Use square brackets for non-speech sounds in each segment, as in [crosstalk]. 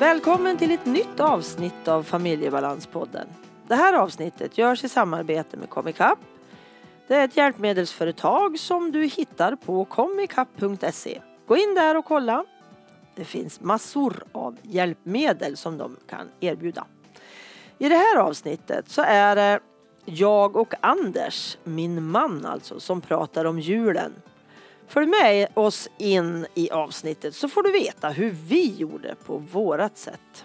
Välkommen till ett nytt avsnitt av Familjebalanspodden. Det här avsnittet görs i samarbete med Comicap. Det är ett hjälpmedelsföretag som du hittar på comicap.se. Gå in där och kolla. Det finns massor av hjälpmedel som de kan erbjuda. I det här avsnittet så är det jag och Anders, min man alltså, som pratar om julen. Följ med oss in i avsnittet så får du veta hur vi gjorde på vårat sätt.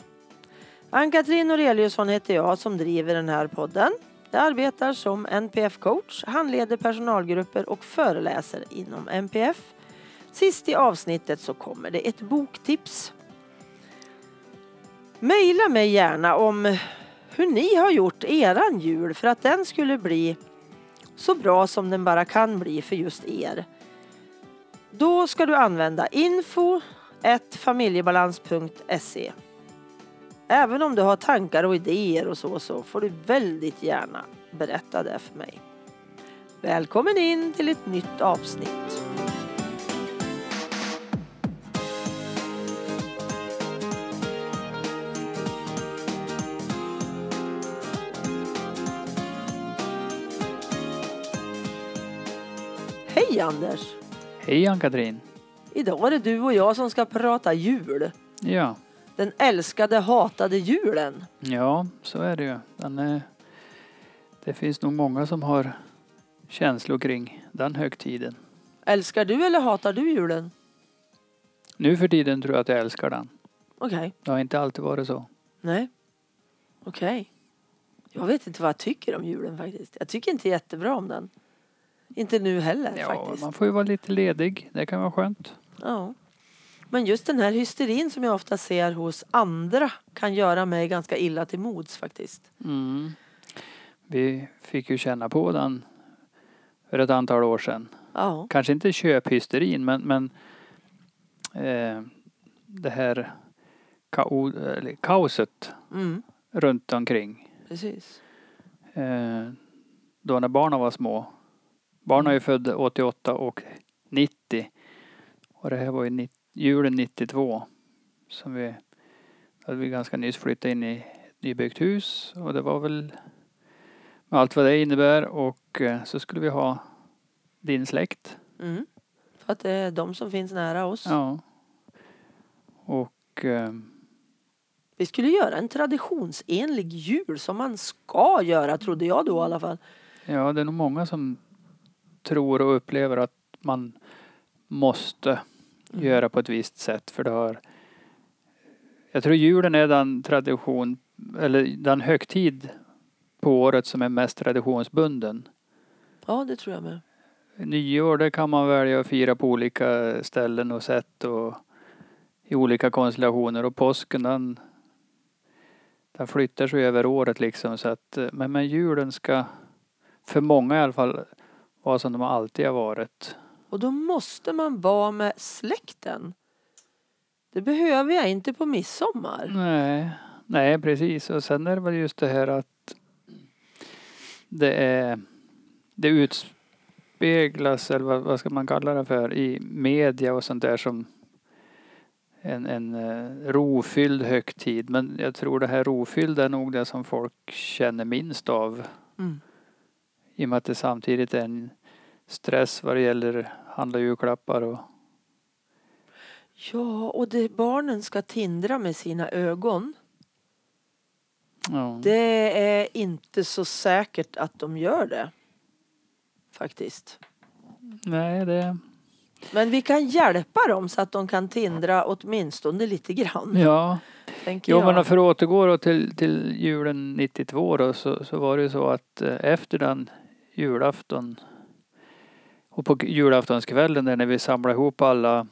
Ann-Katrin Noreliusson heter jag som driver den här podden. Jag arbetar som NPF-coach, handleder personalgrupper och föreläser inom NPF. Sist i avsnittet så kommer det ett boktips. Maila mig gärna om hur ni har gjort eran jul för att den skulle bli så bra som den bara kan bli för just er. Då ska du använda info familjebalans.se. Även om du har tankar och idéer och så, så får du väldigt gärna berätta det för mig. Välkommen in till ett nytt avsnitt. Hej Anders! Hej Ann-Katrin. Idag är det du och jag som ska prata jul. Ja. Den älskade hatade julen. ja, så är det ju. Den är, det finns nog många som har känslor kring den högtiden. Älskar du eller hatar du julen? Nu för tiden tror jag att jag älskar den. Okej, Det har inte alltid varit så. nej. Okej. Jag vet inte vad jag tycker om julen faktiskt. Jag tycker inte jättebra om den. Inte nu heller Ja, faktiskt. man får ju vara lite ledig. Det kan vara skönt. Ja. Men just den här hysterin som jag ofta ser hos andra kan göra mig ganska illa till mods faktiskt. Mm. Vi fick ju känna på den för ett antal år sedan. Ja, Kanske inte köphysterin men, men eh, det här kao, kaoset mm, runt omkring. precis. Eh, då när barnen var små. Barnen är ju födda 88 och 90. Och det här var ju julen 92. Som vi hade vi ganska nyss flyttat in i ett nybyggt hus. Och det var väl med allt vad det innebär. Och eh, så skulle vi ha din släkt. Mm. För att det är de som finns nära oss. Ja. Och eh, Vi skulle göra en traditionsenlig jul som man ska göra trodde jag då i alla fall. ja, det är nog många som tror och upplever att man måste Mm. göra på ett visst sätt. För det har Jag tror julen är den tradition eller den högtid på året som är mest traditionsbunden. Ja, det tror jag med. Nyår det kan man välja att fira på olika ställen och sätt och i olika konstellationer och påsken den den flyttar sig över året liksom så att eh, men, men julen ska för många i alla fall vara som de alltid har varit. Och då måste man vara med släkten. Det behöver jag inte på midsommar. Nej, nej precis. Och sen är det väl just det här att det är det utspeglas, eller vad, vad ska man kalla det för, i media och sånt där som en, en eh, rofylld högtid. Men jag tror det här rofyllda är nog det som folk känner minst av. Mm. I och med att det samtidigt är en stress vad det gäller handla julklappar och Ja, och det barnen ska tindra med sina ögon. ja. Det är inte så säkert att de gör det. Faktiskt. Nej, det Men vi kan hjälpa dem så att de kan tindra åtminstone lite grann. ja. Tänker Jo jag. men för att återgå då till, till julen 92 då så, så var det så att eh, efter den julafton och på julaftonskvällen där när vi samlade ihop alla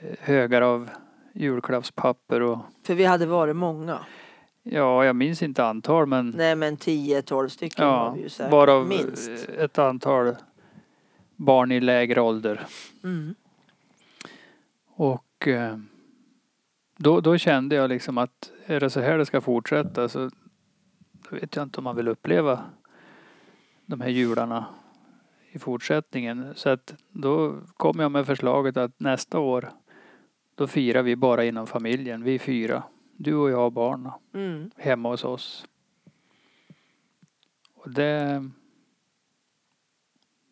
eh, högar av julklappspapper och För vi hade varit många. ja, jag minns inte antal men Nej men 10-12 stycken var ja, vi ju säkert. bara Minst. ett antal barn i lägre ålder. Mm. Och eh, då, då kände jag liksom att är det så här det ska fortsätta så då vet jag inte om man vill uppleva de här jularna i fortsättningen. Så att då kom jag med förslaget att nästa år Då firar vi bara inom familjen, vi fyra. Du och jag och barnen Mm. hemma hos oss. Och det,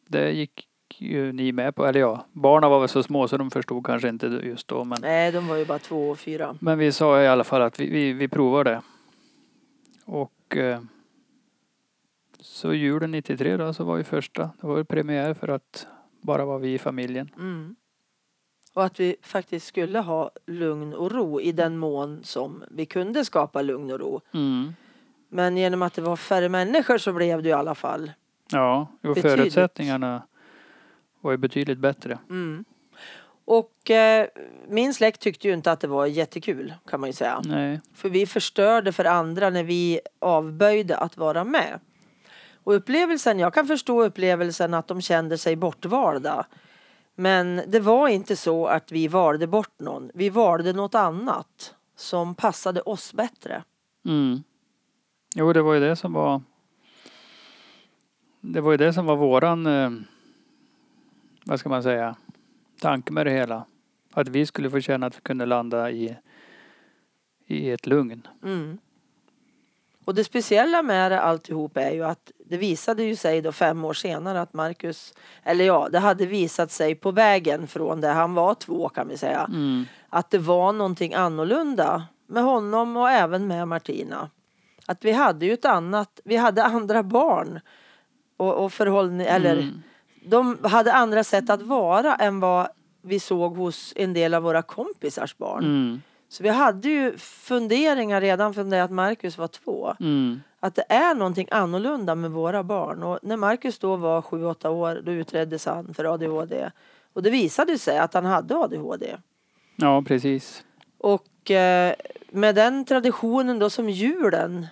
det gick ju ni med på, eller ja, barnen var väl så små så de förstod kanske inte just då. Men, Nej, de var ju bara två och fyra. men vi sa i alla fall att vi, vi, vi provar det. Och eh, så julen 93 då så var ju första, det var ju premiär för att bara vara vi i familjen. Mm. Och att vi faktiskt skulle ha lugn och ro i den mån som vi kunde skapa lugn och ro. Mm. Men genom att det var färre människor så blev det i alla fall. Ja, och förutsättningarna var ju betydligt bättre. Mm. Och eh, min släkt tyckte ju inte att det var jättekul kan man ju säga. Nej. För vi förstörde för andra när vi avböjde att vara med. Och upplevelsen, jag kan förstå upplevelsen att de kände sig bortvalda. Men det var inte så att vi valde bort någon. Vi valde något annat som passade oss bättre. Mm. Jo, det var ju det som var Det var ju det som var våran eh, Vad ska man säga Tanke med det hela. Att vi skulle få känna att vi kunde landa i I ett lugn. Mm. Och det speciella med det alltihop är ju att det visade ju sig då fem år senare att Marcus, eller ja, det hade visat sig på vägen från där han var två kan vi säga, Mm. att det var någonting annorlunda med honom och även med Martina. Att vi hade ju ett annat, vi hade andra barn och, och förhållning, eller Mm. de hade andra sätt att vara än vad vi såg hos en del av våra kompisars barn. Mm. Så vi hade ju funderingar redan från det att Marcus var två. Mm. Att det är någonting annorlunda med våra barn. Och när Marcus då var sju, åtta år då utreddes han för ADHD. Och det visade sig att han hade ADHD. Ja, precis. Och eh, med den traditionen då som julen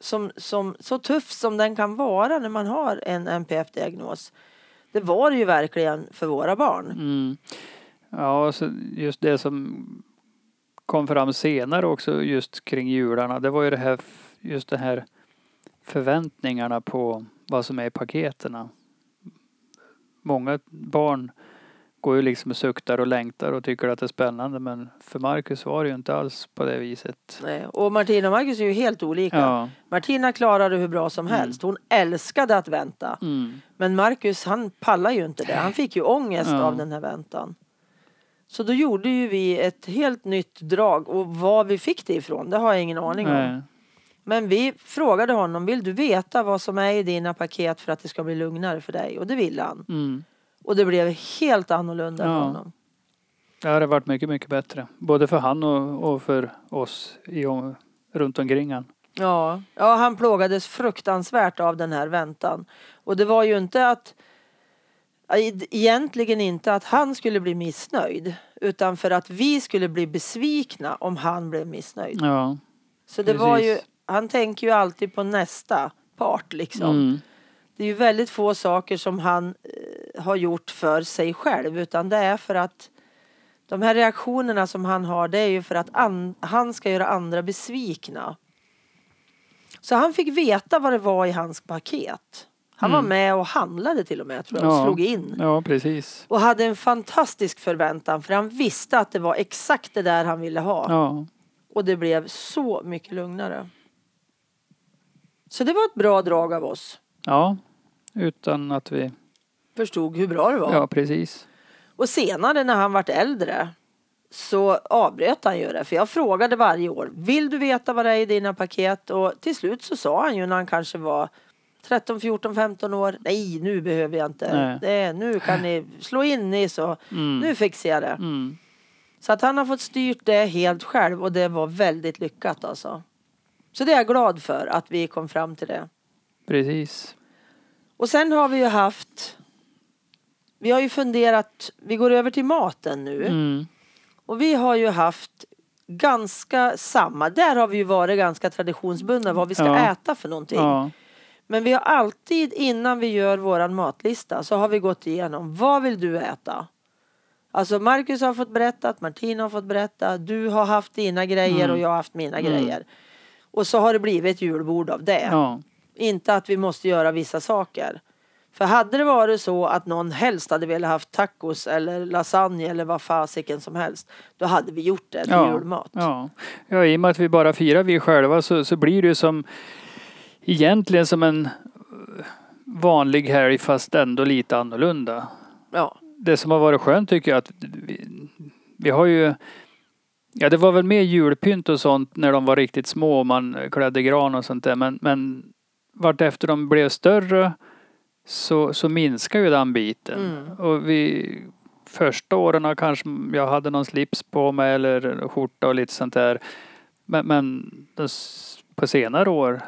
som, som, så tuff som den kan vara när man har en NPF-diagnos. Det var det ju verkligen för våra barn. Mm. Ja, just det som kom fram senare också just kring jularna. Det var ju det här, just det här förväntningarna på vad som är i paketerna. Många barn går ju liksom och suktar och längtar och tycker att det är spännande men för Marcus var det ju inte alls på det viset. Nej, Och Martina och Marcus är ju helt olika. Ja. Martina klarade hur bra som helst. Hon älskade att vänta. Mm. Men Marcus han pallar ju inte det. Han fick ju ångest Ja. av den här väntan. Så då gjorde ju vi ett helt nytt drag och var vi fick det ifrån det har jag ingen aning om. Nej. Men vi frågade honom, vill du veta vad som är i dina paket för att det ska bli lugnare för dig? Och det ville han. Mm. Och det blev helt annorlunda för Ja. honom. Det hade varit mycket, mycket bättre. Både för han och, och för oss i, om- runt omkring han. Ja. ja, han plågades fruktansvärt av den här väntan. Och det var ju inte att Egentligen inte att han skulle bli missnöjd utan för att vi skulle bli besvikna om han blev missnöjd. Ja. Så det var ju, han tänker ju alltid på nästa part liksom. Mm. Det är ju väldigt få saker som han eh, har gjort för sig själv utan det är för att de här reaktionerna som han har det är ju för att an, han ska göra andra besvikna. Så han fick veta vad det var i hans paket. Han var Mm. med och handlade till och med tror jag och Ja. slog in. Ja, precis. Och hade en fantastisk förväntan för han visste att det var exakt det där han ville ha. Ja. Och det blev så mycket lugnare. Så det var ett bra drag av oss. Ja. Utan att vi... Förstod hur bra det var. Ja, precis. Och senare när han vart äldre så avbröt han ju det. För jag frågade varje år, vill du veta vad det är i dina paket? Och till slut så sa han ju när han kanske var 13, 14, 15 år. Nej, nu behöver jag inte. Nej. Det nu kan ni slå in i så. Mm. Nu fixar jag det. Mm. Så att han har fått styrt det helt själv och det var väldigt lyckat alltså. Så det är jag glad för att vi kom fram till det. Precis. Och sen har vi ju haft Vi har ju funderat, vi går över till maten nu. Mm. Och vi har ju haft ganska samma, där har vi ju varit ganska traditionsbundna vad vi ska Ja. äta för någonting. Ja. Men vi har alltid innan vi gör våran matlista så har vi gått igenom vad vill du äta? Alltså Marcus har fått berätta, Martina har fått berätta, du har haft dina grejer Mm. och jag har haft mina Mm. grejer. Och så har det blivit ett julbord av det. Ja. Inte att vi måste göra vissa saker. För hade det varit så att någon helst hade velat haft tacos eller lasagne eller vad fasiken som helst. Då hade vi gjort det till Ja, julmat. Ja. ja, i och med att vi bara firar vi själva så, så blir det ju som egentligen som en eh, vanlig helg fast ändå lite annorlunda. Ja. Det som har varit skönt tycker jag att vi, vi har ju Ja, det var väl mer julpynt och sånt när de var riktigt små och man klädde gran och sånt där. Men, men vart efter de blev större så, så minskar ju den biten. Mm. Och vi, första åren kanske jag hade någon slips på mig eller skjorta och lite sånt där. Men, men på senare år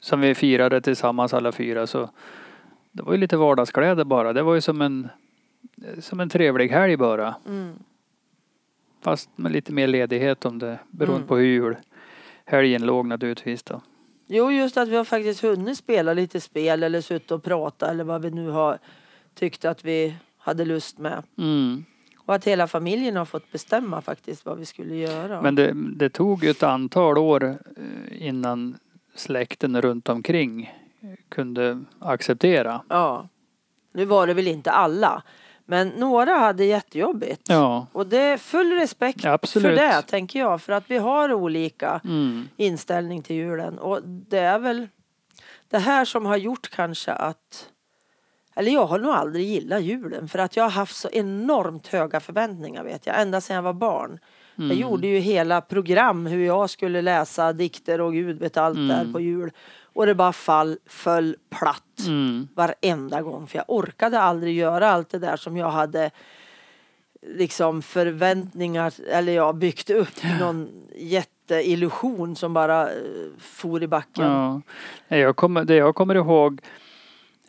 som vi firade tillsammans alla fyra så det var ju lite vardagskläder bara. Det var ju som en, som en trevlig helg bara. Mm. Fast med lite mer ledighet om det beroende Mm. på hur julhelgen låg naturligtvis då. Jo, just att vi har faktiskt hunnit spela lite spel eller suttit och prata eller vad vi nu har tyckt att vi hade lust med. Mm. Och att hela familjen har fått bestämma faktiskt vad vi skulle göra. Men det, det tog ju ett antal år eh, innan släkten runt omkring kunde acceptera. Ja. Nu var det väl inte alla. Men några hade jättejobbigt. Ja, Och det är full respekt Absolut. för det tänker jag. För att vi har olika mm. inställning till julen. Och det är väl det här som har gjort kanske att eller jag har nog aldrig gillat julen för att jag har haft så enormt höga förväntningar vet jag. Ända sedan jag var barn. Jag Mm. gjorde ju hela program hur jag skulle läsa dikter och gud vet allt där Mm. på jul. Och det bara fall, föll platt Mm. varenda gång. För jag orkade aldrig göra allt det där som jag hade liksom förväntningar eller jag byggt upp någon jätteillusion som bara eh, for i backen. Ja. Jag kommer, det jag kommer ihåg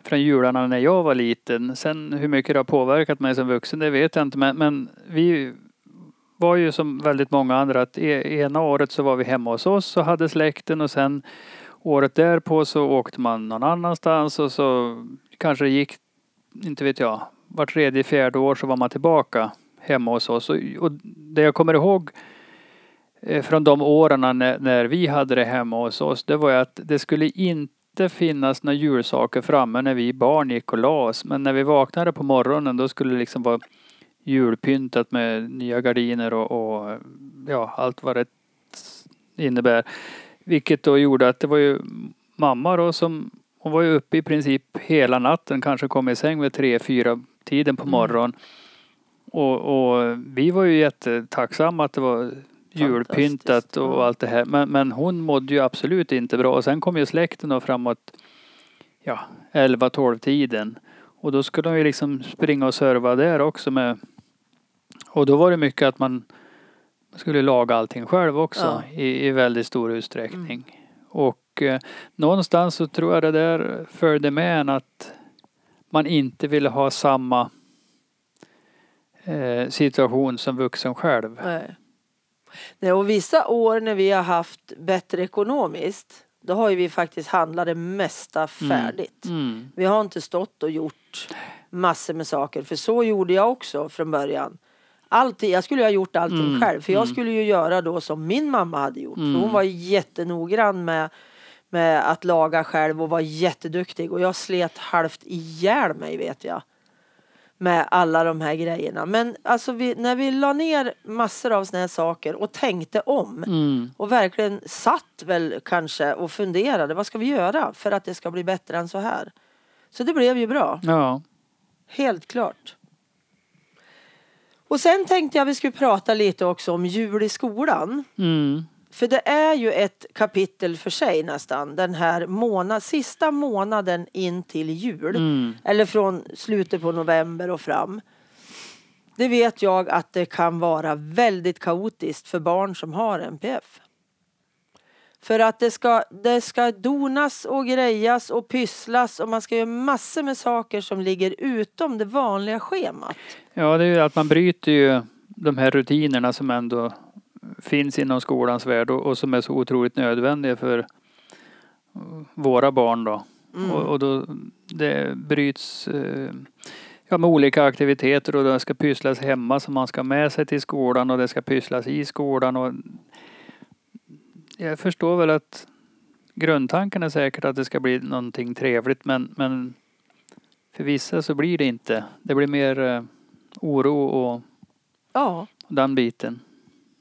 från jularna när jag var liten. Sen hur mycket det har påverkat mig som vuxen det vet jag inte. Men, men vi var ju som väldigt många andra att e, ena året så var vi hemma hos oss och hade släkten och sen året därpå så åkte man någon annanstans och så kanske det gick, inte vet jag, var tredje, fjärde år så var man tillbaka hemma hos oss. Och, och det jag kommer ihåg eh, från de åren när, när vi hade det hemma hos oss, det var ju att det skulle inte finnas några julsaker framme när vi barn gick och la oss. Men när vi vaknade på morgonen då skulle det liksom vara julpyntat med nya gardiner och, och ja, allt vad det innebär. Vilket då gjorde att det var ju mamma då som hon var ju uppe i princip hela natten, kanske kom i säng vid tre, fyra tiden på Mm. morgonen. Och, och vi var ju jättetacksamma att det var julpyntat och allt det här. Men, men hon mådde ju absolut inte bra. Och sen kom ju släkten då framåt ja, 11-12 tiden. Och då skulle de ju liksom springa och serva där också med. Och då var det mycket att man skulle laga allting själv också Ja. i, i väldigt stor utsträckning. Och eh, någonstans så tror jag det där följde med en att man inte ville ha samma eh, situation som vuxen själv. Nej. Nej, och vissa år när vi har haft bättre ekonomiskt då har ju vi faktiskt handlat det mesta färdigt. Mm. Vi har inte stått och gjort massor med saker för så gjorde jag också från början. Alltid, jag skulle ha gjort allting Mm, själv för jag mm. skulle ju göra då som min mamma hade gjort. För Mm. hon var jättenoggrann med, med att laga själv och var jätteduktig och jag slet halvt ihjäl mig vet jag. Med alla de här grejerna. Men alltså vi, när vi la ner massor av såna här saker och tänkte om Mm. och verkligen satt väl kanske och funderade vad ska vi göra för att det ska bli bättre än så här. Så det blev ju bra. Ja. Helt klart. Och sen tänkte jag vi skulle prata lite också om jul i skolan. Mm. För det är ju ett kapitel för sig nästan. Den här månad, sista månaden in till jul. Mm. Eller från slutet på november och fram. Det vet jag att det kan vara väldigt kaotiskt för barn som har NPF. För att det ska, det ska donas och grejas och pysslas och man ska göra massor med saker som ligger utom det vanliga schemat. Ja, det är ju att man bryter ju de här rutinerna som ändå finns inom skolans värld och, och som är så otroligt nödvändiga för våra barn då. Mm. Och, och då det bryts eh, ja, med olika aktiviteter och det ska pysslas hemma som man ska med sig till skolan och det ska pysslas i skolan och jag förstår väl att grundtanken är säkert att det ska bli någonting trevligt men, men För vissa så blir det inte. Det blir mer eh, oro och Ja, den biten.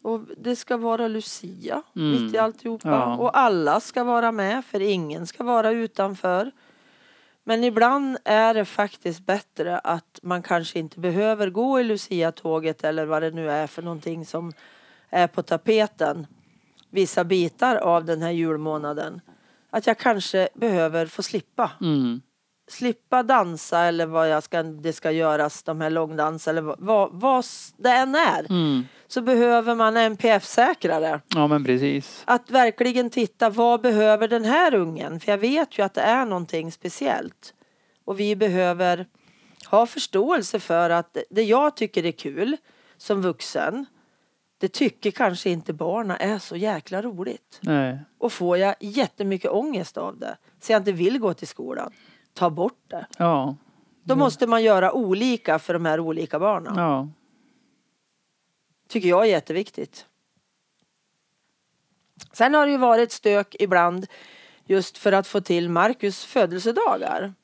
Och det ska vara Lucia Mm. mitt i alltihopa. Ja. Och alla ska vara med för ingen ska vara utanför. Men ibland är det faktiskt bättre att man kanske inte behöver gå i Lucia-tåget eller vad det nu är för någonting som är på tapeten vissa bitar av den här julmånaden. Att jag kanske behöver få slippa. Mm. Slippa dansa eller vad jag ska, det ska göras, de här långdans eller vad, vad, vad det än är. Mm. Så behöver man NPF-säkrare. Ja men precis. Att verkligen titta, vad behöver den här ungen? För jag vet ju att det är någonting speciellt. Och vi behöver ha förståelse för att det jag tycker är kul som vuxen, det tycker kanske inte barnen är så jäkla roligt. Nej. Och får jag jättemycket ångest av det, så jag inte vill gå till skolan, ta bort det. Ja. Då måste man göra olika för de här olika barnen. Ja. Tycker jag är jätteviktigt. Sen har det ju varit stök ibland just för att få till Marcus födelsedagar.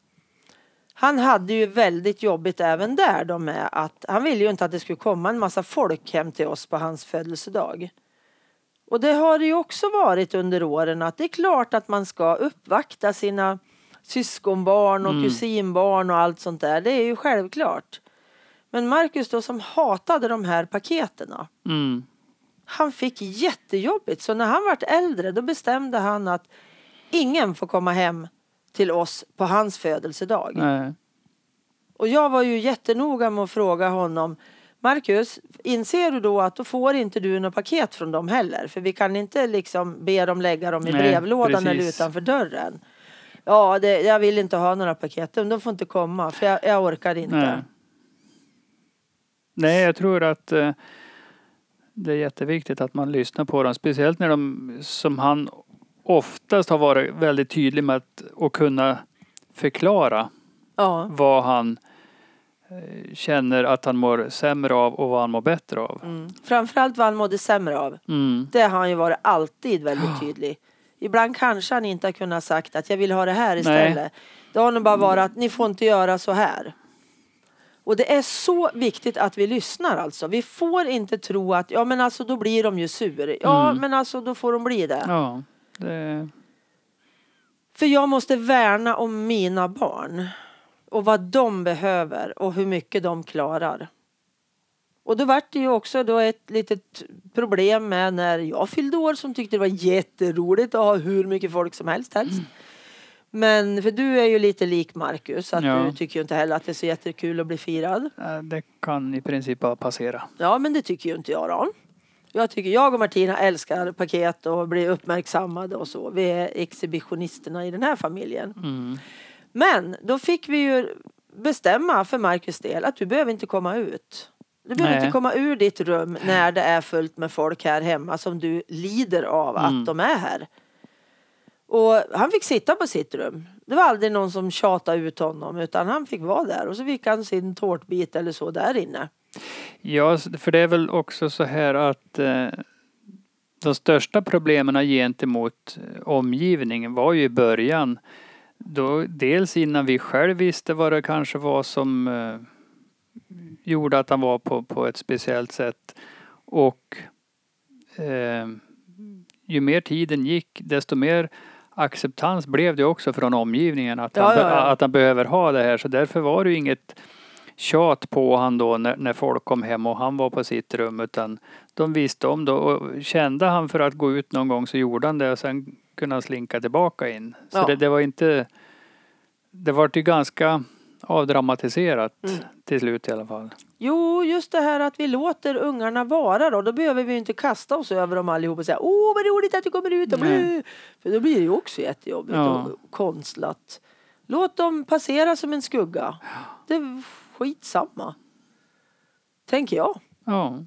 Han hade ju väldigt jobbigt även där då med att han ville ju inte att det skulle komma en massa folk hem till oss på hans födelsedag. Och det har det ju också varit under åren att det är klart att man ska uppvakta sina syskonbarn och Mm. kusinbarn och allt sånt där. Det är ju självklart. Men Marcus då som hatade de här paketerna. Mm. Han fick jättejobbigt så när han vart äldre då bestämde han att ingen får komma hem till oss på hans födelsedag. Nej. Och jag var ju jättenoga med att fråga honom Marcus, inser du då att då får inte du något paket från dem heller? För vi kan inte liksom be dem lägga dem i Nej, brevlådan eller precis. utanför dörren. Ja, det, jag vill inte ha några paket. De får inte komma för jag, jag orkar inte. Nej. Nej, jag tror att eh, det är jätteviktigt att man lyssnar på dem. Speciellt när de, som han oftast har varit väldigt tydlig med att och kunna förklara Ja. vad han eh, känner att han mår sämre av och vad han mår bättre av. Mm. Framförallt vad han mådde sämre av. Mm. Det har han ju varit alltid väldigt [gasps] tydlig. Ibland kanske han inte har kunnat sagt att jag vill ha det här istället. Det har nog bara varit att ni får inte göra så här. Och det är så viktigt att vi lyssnar alltså. Vi får inte tro att ja men alltså då blir de ju sur. Ja Mm. men alltså då får de bli det. Ja, det, För jag måste värna om mina barn. Och vad de behöver och hur mycket de klarar. Och då vart det ju också då ett litet problem med när jag fyllde år som tyckte det var jätteroligt att ha hur mycket folk som helst helst. Men för du är ju lite lik Marcus att Ja. du tycker ju inte heller att det är så jättekul att bli firad. eh, det kan i princip bara passera. Ja men det tycker ju inte jag då. Jag tycker jag och Martina älskar paket och blir uppmärksammade och så. Vi är exhibitionisterna i den här familjen. Mm. Men då fick vi ju bestämma för Marcus del att du behöver inte komma ut. Du behöver Nej. inte komma ur ditt rum när det är fullt med folk här hemma som du lider av Mm. att de är här. Och han fick sitta på sitt rum. Det var aldrig någon som tjatade ut honom utan han fick vara där och så fick han sin tårtbit eller så där inne. Ja, för det är väl också så här att eh, de största problemen gentemot eh, omgivningen var ju i början. Då, dels innan vi själv visste vad det kanske var som eh, gjorde att han var på, på ett speciellt sätt. Och eh, ju mer tiden gick desto mer acceptans blev det också från omgivningen att, Ja, han, ja, ja. att han behöver ha det här. Så därför var det ju inget tjat på han då när, när folk kom hem och han var på sitt rum utan de visste om det och kände han för att gå ut någon gång så gjorde han det och sen kunde han slinka tillbaka in. Så det, det var inte det var ju ganska avdramatiserat Mm. till slut i alla fall. Jo, just det här att vi låter ungarna vara då. Då behöver vi inte kasta oss över dem allihop och säga Åh vad roligt att du kommer ut och. För då blir det ju också jättejobbigt Ja. och konstlat. Låt dem passera som en skugga. Det är skitsamma. Tänker jag. Ja.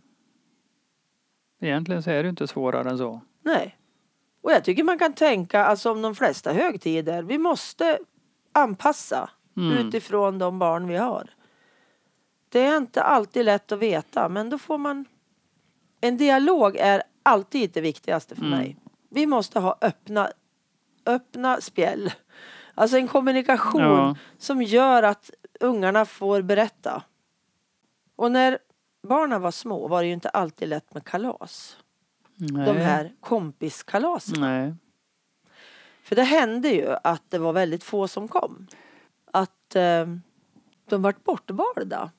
Egentligen så är det inte svårare än så. Nej. Och jag tycker man kan tänka, alltså om de flesta högtider, vi måste anpassa Mm. utifrån de barn vi har. Det är inte alltid lätt att veta, men då får man... En dialog är alltid det viktigaste för Mm. mig. Vi måste ha öppna, öppna spjäll. Alltså en kommunikation Ja. som gör att ungarna får berätta. Och när barnen var små var det ju inte alltid lätt med kalas. Nej. De här kompiskalasen. Nej. För det hände ju att det var väldigt få som kom. Att eh, de vart bortvalda.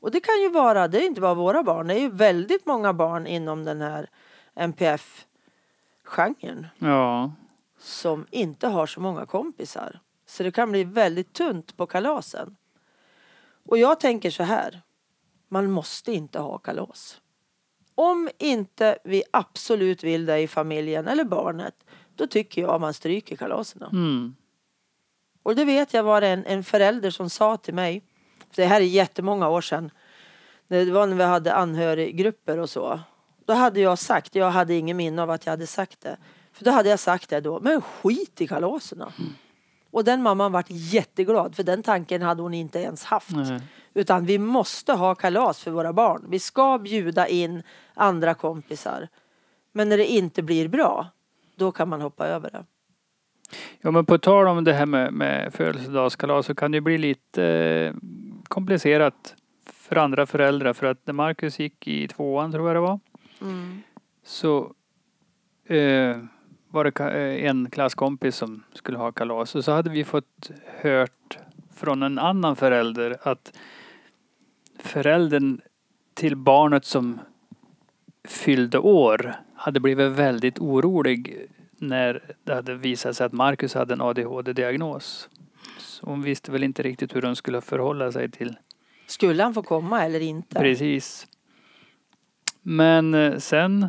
Och det kan ju vara, det är inte bara våra barn, det är ju väldigt många barn inom den här NPF-genren Ja. som inte har så många kompisar. Så det kan bli väldigt tunt på kalasen. Och jag tänker så här. Man måste inte ha kalas. Om inte vi absolut vill det i familjen eller barnet. Då tycker jag man stryker kalaserna. Mm. Och det vet jag var det en, en förälder som sa till mig. Det här är jättemånga år sedan. Det var när vi hade anhöriggrupper och så. Då hade jag sagt, jag hade ingen minne av att jag hade sagt det. För då hade jag sagt det då, men skit i kalaserna. Och den mamman vart jätteglad för den tanken hade hon inte ens haft. Nej. Utan vi måste ha kalas för våra barn. Vi ska bjuda in andra kompisar. Men när det inte blir bra, då kan man hoppa över det. Ja men på tal om det här med, med födelsedagskalas så kan det bli lite eh, komplicerat för andra föräldrar för att när Marcus gick i tvåan tror jag det var Mm. så eh, var det eh, en klasskompis som skulle ha kalas och så hade vi fått hört från en annan förälder att föräldern till barnet som fyllde år hade blivit väldigt orolig när det hade visat sig att Marcus hade en ADHD-diagnos. Så hon visste väl inte riktigt hur hon skulle förhålla sig till Skulle han få komma eller inte? Precis. Men eh, sen,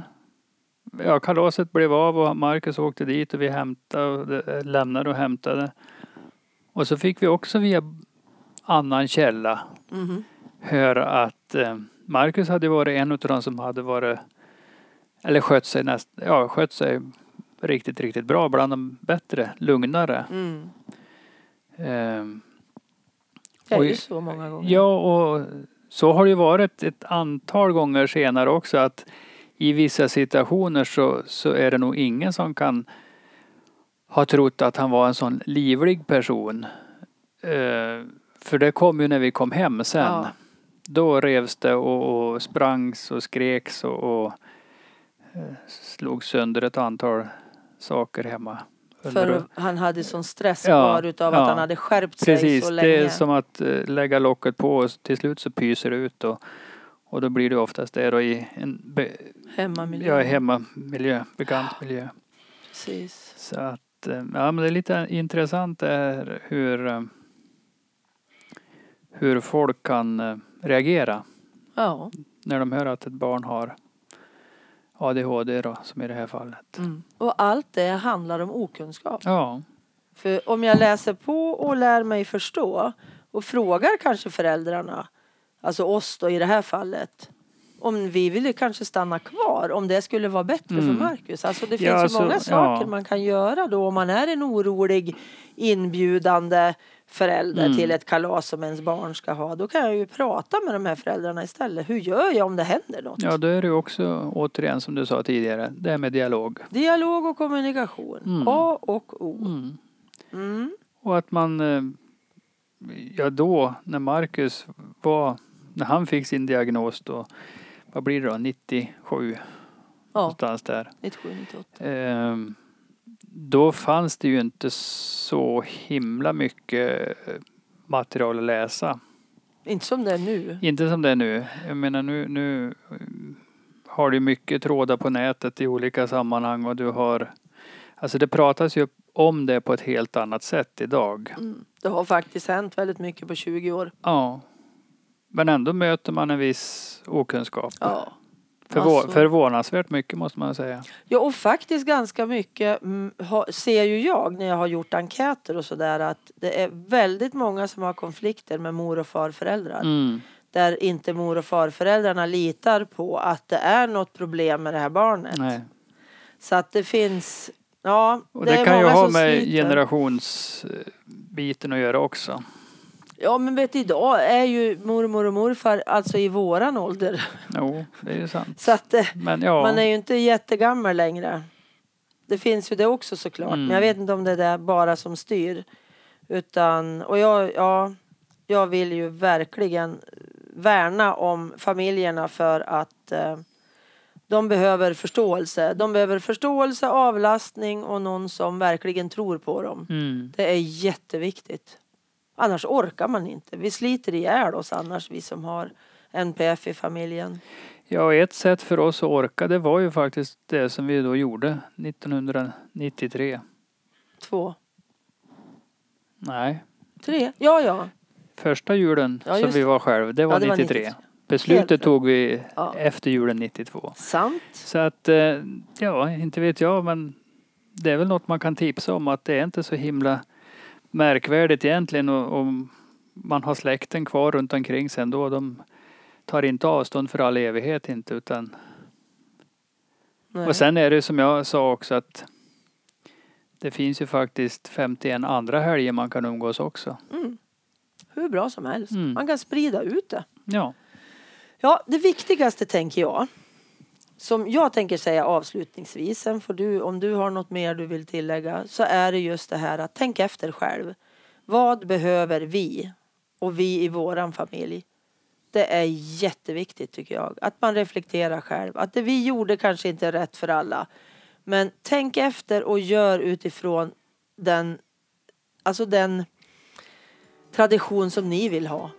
ja kalaset blev av och Marcus åkte dit och vi hämtade, eh, lämnade och hämtade. Och så fick vi också via annan källa Mhm. höra att eh, Marcus hade varit en av de som hade varit, eller skött sig näst, ja skött sig riktigt, riktigt bra, bland de bättre, lugnare. Mm. Ehm, Det är ju så många gånger. Ja, och så har det ju varit ett antal gånger senare också att i vissa situationer så, så är det nog ingen som kan ha trott att han var en sån livlig person. Eh, för det kom ju när vi kom hem sen. Ja. Då revs det och, och sprangs och skreks och, och eh, slog sönder ett antal saker hemma. För han hade sån stress Ja, kvar utav ja. att han hade skärpt sig Precis, så länge. det är som att eh, lägga locket på och till slut så pyser det ut och, och då blir det oftast det då i en be, Hemmamiljö. ja, hemmamiljö, bekant miljö. Precis. Så att, eh, ja men det är lite intressant det här hur, eh, hur folk kan reagera Ja. när de hör att ett barn har ADHD då, som i det här fallet. Mm. Och allt det handlar om okunskap. Ja, För om jag läser på och lär mig förstå och frågar kanske föräldrarna, alltså oss då i det här fallet, om vi ville kanske stanna kvar, om det skulle vara bättre Mm. för Marcus. Alltså det finns Ja, ju alltså, många saker ja. man kan göra då om man är en orolig inbjudande förälder Mm. till ett kalas som ens barn ska ha. Då kan jag ju prata med de här föräldrarna istället. Hur gör jag om det händer något? ja då är det ju också återigen som du sa tidigare, det här med dialog. Dialog och kommunikation. Mm. A och O. Mm. Mm. Och att man, eh, ja då när Marcus var, när han fick sin diagnos då, vad blir det då, 97 Ja, någonstans där. 97, 98. Ehm, Då fanns det ju inte så himla mycket material att läsa. Inte som det är nu. Inte som det är nu. Jag menar nu, nu har du mycket trådar på nätet i olika sammanhang och du har Alltså det pratas ju om det på ett helt annat sätt idag. Mm. Det har faktiskt hänt väldigt mycket på 20 år. Ja. Men ändå möter man en viss okunskap. Ja. Förvå- alltså. Förvånansvärt mycket måste man säga. Ja, och faktiskt ganska mycket mm, ser ju jag när jag har gjort enkäter och sådär att det är väldigt många som har konflikter med mor och farföräldrar. Mm. Där inte mor och farföräldrarna litar på att det är något problem med det här barnet. Nej. Så att det finns, ja, Och det, det, kan ju ha med generationsbiten att göra också. Ja, men vet du, idag är ju mormor och morfar alltså i våran ålder. Jo, det är ju sant. Så att eh, Men ja, man är ju inte jättegammal längre. Det finns ju det också såklart. Mm. Men jag vet inte om det är det bara som styr. Utan, och jag, ja, jag vill ju verkligen värna om familjerna för att eh, de behöver förståelse. De behöver förståelse, avlastning och någon som verkligen tror på dem. Mm. Det är jätteviktigt. Annars orkar man inte. Vi sliter ihjäl oss annars, vi som har NPF i familjen. Ja, ett sätt för oss att orka det var ju faktiskt det som vi då gjorde 1993. Två, Nej, tre, ja ja. första julen Ja, som vi var själva, det var Ja, det var 93. 93. Helt Beslutet rätt. tog vi Ja. efter julen 92. Sant. Så att, eh, ja, inte vet jag, men det är väl något man kan tipsa om att det är inte så himla märkvärdigt egentligen och, och man har släkten kvar runt omkring sen då. De tar inte avstånd för all evighet inte utan Nej. och sen är det som jag sa också att det finns ju faktiskt 51 andra helger man kan umgås också. Mm. Hur bra som helst. Mm. Man kan sprida ut det. Ja. Ja, det viktigaste tänker jag. Som jag tänker säga avslutningsvis, sen får du, om du har något mer du vill tillägga, så är det just det här att tänk efter själv. Vad behöver vi och vi i våran familj? Det är jätteviktigt tycker jag. Att man reflekterar själv. Att det vi gjorde kanske inte är rätt för alla. Men tänk efter och gör utifrån den, alltså den tradition som ni vill ha.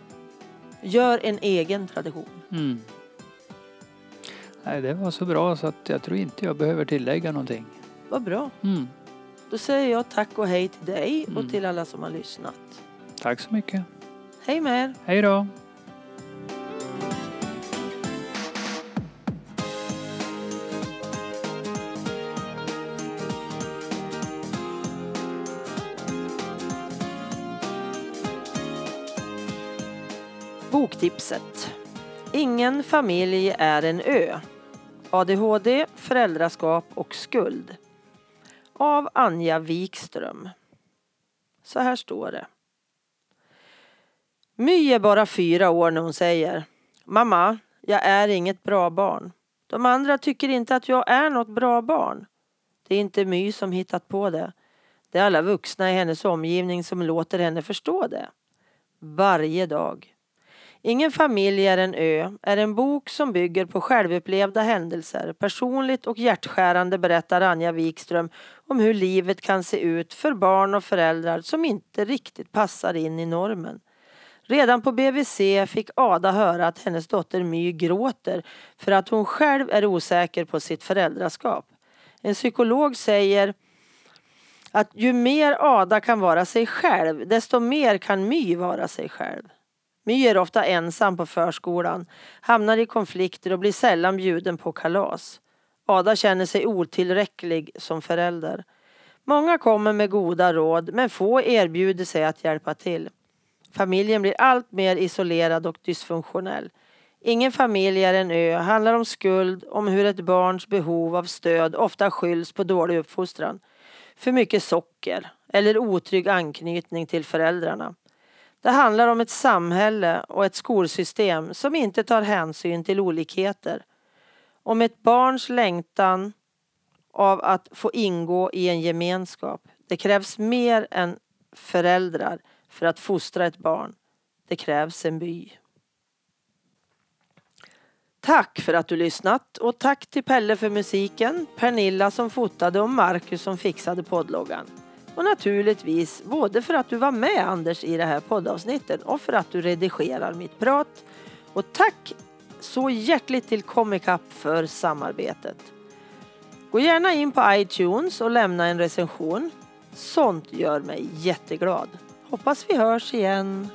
Gör en egen tradition. Mm. Nej, det var så bra så att jag tror inte jag behöver tillägga någonting. Vad bra. Mm. Då säger jag tack och hej till dig och Mm. till alla som har lyssnat. Tack så mycket. Hej med er! Hej då! Boktipset. Ingen familj är en ö. ADHD, föräldraskap och skuld. Av Anja Wikström. Så här står det. My är bara fyra år när hon säger Mamma, jag är inget bra barn. De andra tycker inte att jag är något bra barn. Det är inte My som hittat på det. Det är alla vuxna i hennes omgivning som låter henne förstå det. Varje dag. Ingen familj är en ö är en bok som bygger på självupplevda händelser. Personligt och hjärtskärande berättar Anja Wikström om hur livet kan se ut för barn och föräldrar som inte riktigt passar in i normen. Redan på BVC fick Ada höra att hennes dotter My gråter för att hon själv är osäker på sitt föräldraskap. En psykolog säger att ju mer Ada kan vara sig själv, desto mer kan My vara sig själv. My är ofta ensam på förskolan, hamnar i konflikter och blir sällan bjuden på kalas. Ada känner sig otillräcklig som förälder. Många kommer med goda råd, men få erbjuder sig att hjälpa till. Familjen blir allt mer isolerad och dysfunktionell. Ingen familj är en ö, handlar om skuld, om hur ett barns behov av stöd ofta skylls på dålig uppfostran. För mycket socker eller otrygg anknytning till föräldrarna. Det handlar om ett samhälle och ett skolsystem som inte tar hänsyn till olikheter. Om ett barns längtan av att få ingå i en gemenskap. Det krävs mer än föräldrar för att fostra ett barn. Det krävs en by. Tack för att du lyssnat och tack till Pelle för musiken, Pernilla som fotade och Marcus som fixade poddloggan. Och naturligtvis både för att du var med Anders i det här poddavsnittet och för att du redigerar mitt prat. Och tack så hjärtligt till Comic Up för samarbetet. Gå gärna in på iTunes och lämna en recension. Sånt gör mig jätteglad. Hoppas vi hörs igen.